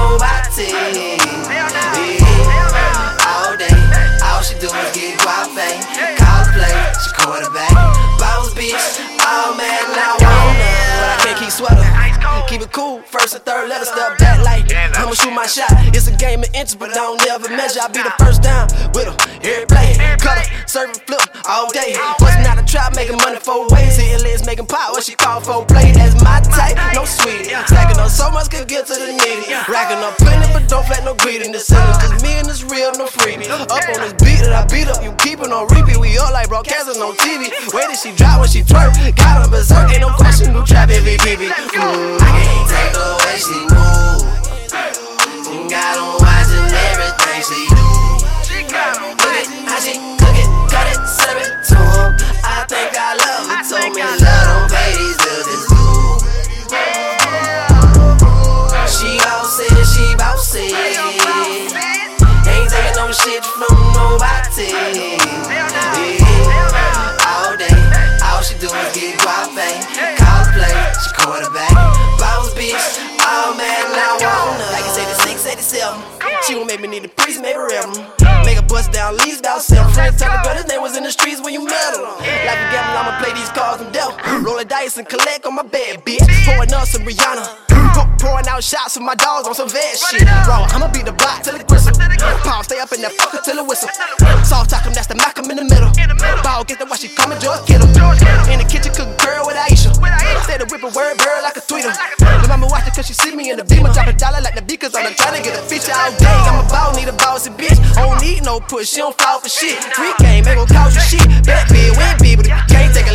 nobody. Better step back like I'ma shoot my shot. It's a game of inches, but I don't never measure. I be the first down with her, every play. Cutter, serving flip all day. Bustin' out a trap, making money four ways. Hitting legs, making pop, what she call for play. That's my type, no sweetie. Stacking up so much, could get to the nitty. Racking up plenty, but don't flat no greed in the center. Cause me and this real, no freebie. Up on this beat that I beat up, you keep it on repeat. We all like broadcasting on TV. Where did she drop when she twerk? Got her berserk, ain't no question, new trap MVP. Mm. Make me need a priest. Make a bust down, leaves about seven. Friends tell the girl his name was in the streets when you met her. Like a gamble, I'ma play these cards and dealt. Rolling dice and collect on my bed, bitch. Pouring up some Rihanna. Pour- Pouring out shots with my dogs on some vet shit. Bro, I'ma beat the block till it gristle. Pound stay up in that fucker till it whistle. Soft talk him, that's the Malcolm in the middle. Ball get that why she call me George Kittle. In the kitchen, cook girl with Aisha. Say the whip a word bird like a tweeter. Cause she see me in the beamer. Drop a dollar like the beakers on the trying to get a feature all day. I'm a ball, need a bossy bitch. Don't need no push, she don't fall for shit. Three game, ain't gon' cost you shit. Bet big, win big, but if you can't take